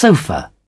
sofa.